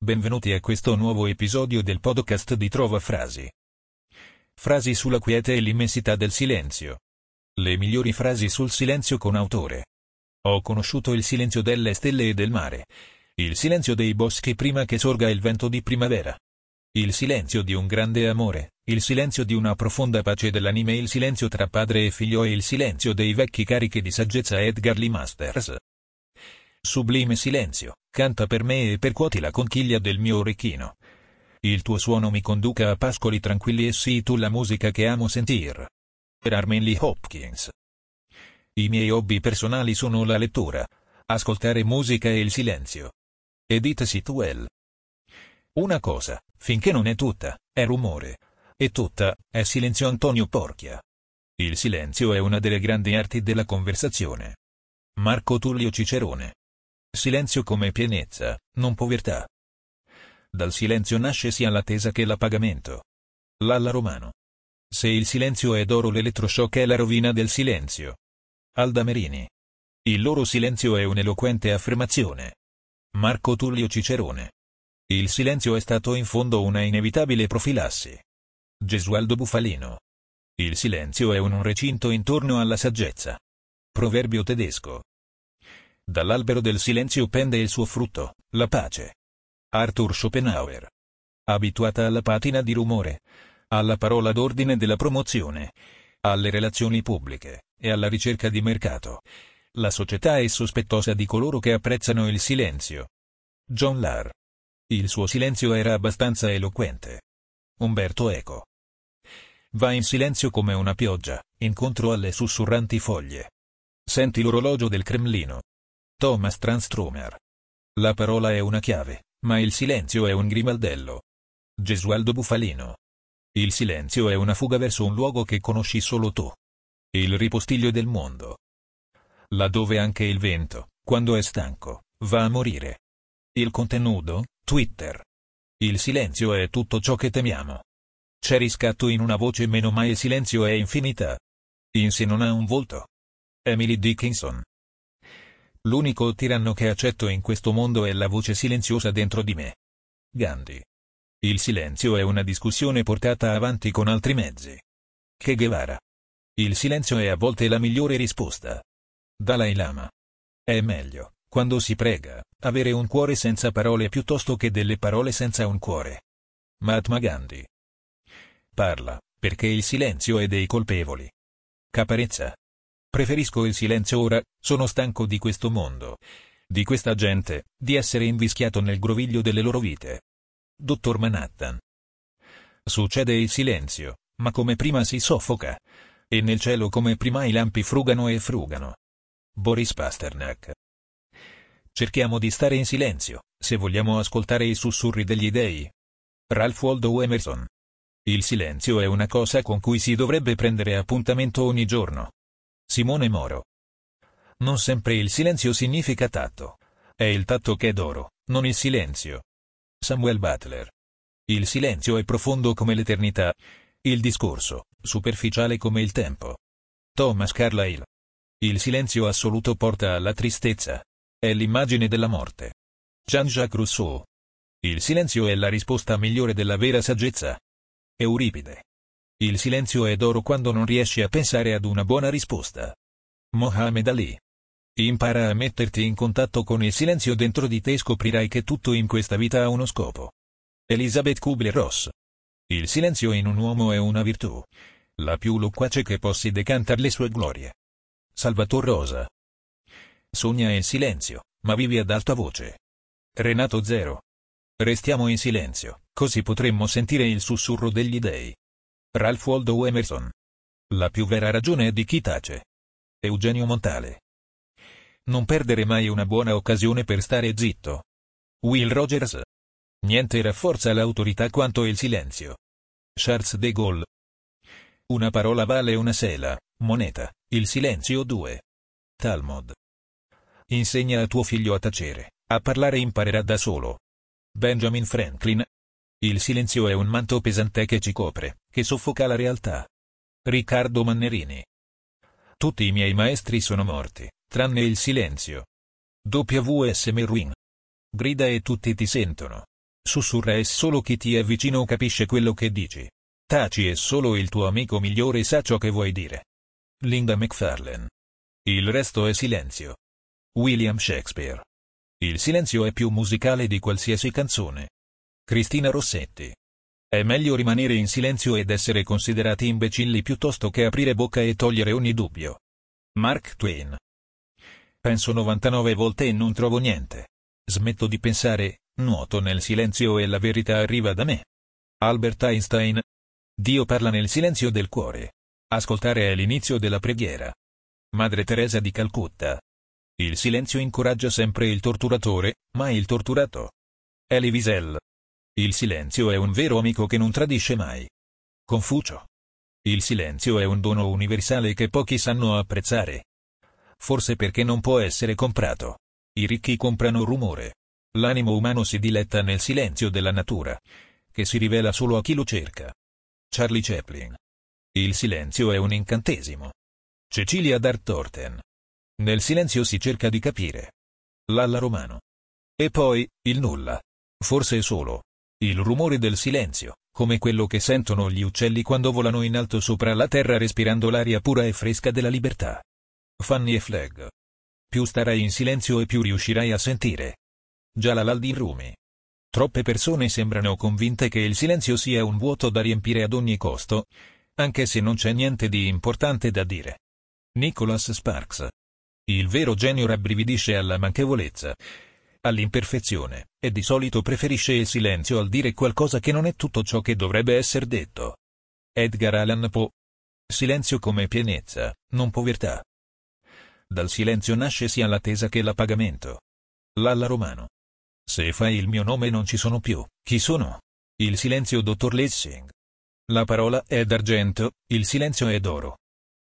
Benvenuti a questo nuovo episodio del podcast di Trova Frasi. Frasi sulla quiete e l'immensità del silenzio. Le migliori frasi sul silenzio con autore. Ho conosciuto il silenzio delle stelle e del mare. Il silenzio dei boschi prima che sorga il vento di primavera. Il silenzio di un grande amore, il silenzio di una profonda pace dell'anime, il silenzio tra padre e figlio e il silenzio dei vecchi carichi di saggezza Edgar Lee Masters. Sublime silenzio, canta per me e percuoti la conchiglia del mio orecchino. Il tuo suono mi conduca a pascoli tranquilli e sii tu la musica che amo sentir. Per Armin Lee Hopkins. I miei hobby personali sono la lettura, ascoltare musica e il silenzio. Edith Sitwell. Una cosa, finché non è tutta, è rumore. E tutta, è silenzio Antonio Porchia. Il silenzio è una delle grandi arti della conversazione. Marco Tullio Cicerone. Silenzio come pienezza, non povertà. Dal silenzio nasce sia l'attesa che l'appagamento. Lalla Romano. Se il silenzio è d'oro l'elettroshock è la rovina del silenzio. Alda Merini. Il loro silenzio è un'eloquente affermazione. Marco Tullio Cicerone. Il silenzio è stato in fondo una inevitabile profilassi. Gesualdo Bufalino. Il silenzio è un recinto intorno alla saggezza. Proverbio tedesco. Dall'albero del silenzio pende il suo frutto, la pace. Arthur Schopenhauer. Abituata alla patina di rumore, alla parola d'ordine della promozione, alle relazioni pubbliche, e alla ricerca di mercato. La società è sospettosa di coloro che apprezzano il silenzio. John Larr. Il suo silenzio era abbastanza eloquente. Umberto Eco. Va in silenzio come una pioggia, incontro alle sussurranti foglie. Senti l'orologio del Cremlino. Thomas Transtromer. La parola è una chiave, ma il silenzio è un grimaldello. Gesualdo Bufalino. Il silenzio è una fuga verso un luogo che conosci solo tu. Il ripostiglio del mondo. Laddove anche il vento, quando è stanco, va a morire. Il contenuto, Twitter. Il silenzio è tutto ciò che temiamo. C'è riscatto in una voce meno ma il silenzio è infinità. In sé non ha un volto. Emily Dickinson. L'unico tiranno che accetto in questo mondo è la voce silenziosa dentro di me. Gandhi. Il silenzio è una discussione portata avanti con altri mezzi. Che Guevara. Il silenzio è a volte la migliore risposta. Dalai Lama. È meglio, quando si prega, avere un cuore senza parole piuttosto che delle parole senza un cuore. Mahatma Gandhi. Parla, perché il silenzio è dei colpevoli. Caparezza. Preferisco il silenzio ora, sono stanco di questo mondo. Di questa gente, di essere invischiato nel groviglio delle loro vite. Dottor Manhattan. Succede il silenzio, ma come prima si soffoca. E nel cielo come prima i lampi frugano e frugano. Boris Pasternak. Cerchiamo di stare in silenzio, se vogliamo ascoltare i sussurri degli dei. Ralph Waldo Emerson. Il silenzio è una cosa con cui si dovrebbe prendere appuntamento ogni giorno. Simone Moro. Non sempre il silenzio significa tatto. È il tatto che è d'oro, non il silenzio. Samuel Butler. Il silenzio è profondo come l'eternità. Il discorso, superficiale come il tempo. Thomas Carlyle. Il silenzio assoluto porta alla tristezza. È l'immagine della morte. Jean-Jacques Rousseau. Il silenzio è la risposta migliore della vera saggezza. Euripide. Il silenzio è d'oro quando non riesci a pensare ad una buona risposta. Mohammed Ali. Impara a metterti in contatto con il silenzio dentro di te e scoprirai che tutto in questa vita ha uno scopo. Elizabeth Kubler-Ross. Il silenzio in un uomo è una virtù. La più loquace che possi decantare le sue glorie. Salvatore Rosa. Sogna in silenzio, ma vivi ad alta voce. Renato Zero. Restiamo in silenzio, così potremmo sentire il sussurro degli dei. Ralph Waldo Emerson. La più vera ragione è di chi tace. Eugenio Montale. Non perdere mai una buona occasione per stare zitto. Will Rogers. Niente rafforza l'autorità quanto il silenzio. Charles de Gaulle. Una parola vale una sela, moneta, il silenzio due. Talmud. Insegna a tuo figlio a tacere, a parlare imparerà da solo. Benjamin Franklin. Il silenzio è un manto pesante che ci copre, che soffoca la realtà. Riccardo Mannerini. Tutti i miei maestri sono morti, tranne il silenzio. WS Merwin. Grida e tutti ti sentono. Sussurra e solo chi ti è vicino capisce quello che dici. Taci e solo il tuo amico migliore sa ciò che vuoi dire. Linda McFarlane. Il resto è silenzio. William Shakespeare. Il silenzio è più musicale di qualsiasi canzone. Cristina Rossetti. È meglio rimanere in silenzio ed essere considerati imbecilli piuttosto che aprire bocca e togliere ogni dubbio. Mark Twain. Penso 99 volte e non trovo niente. Smetto di pensare, nuoto nel silenzio e la verità arriva da me. Albert Einstein. Dio parla nel silenzio del cuore. Ascoltare è l'inizio della preghiera. Madre Teresa di Calcutta. Il silenzio incoraggia sempre il torturatore, mai il torturato. Elie Wiesel. Il silenzio è un vero amico che non tradisce mai. Confucio. Il silenzio è un dono universale che pochi sanno apprezzare. Forse perché non può essere comprato. I ricchi comprano rumore. L'animo umano si diletta nel silenzio della natura, che si rivela solo a chi lo cerca. Charlie Chaplin. Il silenzio è un incantesimo. Cecilia Dartorten. Nel silenzio si cerca di capire. Lalla Romano. E poi, il nulla. Forse solo, il rumore del silenzio, come quello che sentono gli uccelli quando volano in alto sopra la terra respirando l'aria pura e fresca della libertà. Fanny e Flag. Più starai in silenzio e più riuscirai a sentire. Jalal Rumi. Troppe persone sembrano convinte che il silenzio sia un vuoto da riempire ad ogni costo, anche se non c'è niente di importante da dire. Nicholas Sparks. Il vero genio rabbrividisce alla manchevolezza, all'imperfezione, e di solito preferisce il silenzio al dire qualcosa che non è tutto ciò che dovrebbe essere detto. Edgar Allan Poe. Silenzio come pienezza, non povertà. Dal silenzio nasce sia l'attesa che l'appagamento. Lalla Romano. Se fai il mio nome non ci sono più, chi sono? Il silenzio dottor Lessing. La parola è d'argento, il silenzio è d'oro.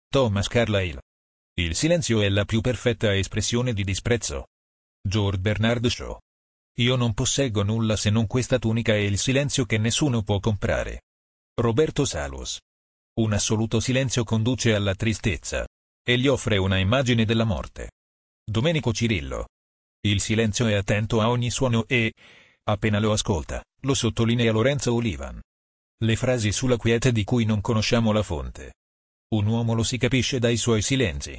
Thomas Carlyle. Il silenzio è la più perfetta espressione di disprezzo. George Bernard Shaw. Io non posseggo nulla se non questa tunica e il silenzio che nessuno può comprare. Roberto Salos. Un assoluto silenzio conduce alla tristezza. E gli offre una immagine della morte. Domenico Cirillo. Il silenzio è attento a ogni suono e, appena lo ascolta, lo sottolinea Lorenzo Olivan. Le frasi sulla quiete di cui non conosciamo la fonte. Un uomo lo si capisce dai suoi silenzi.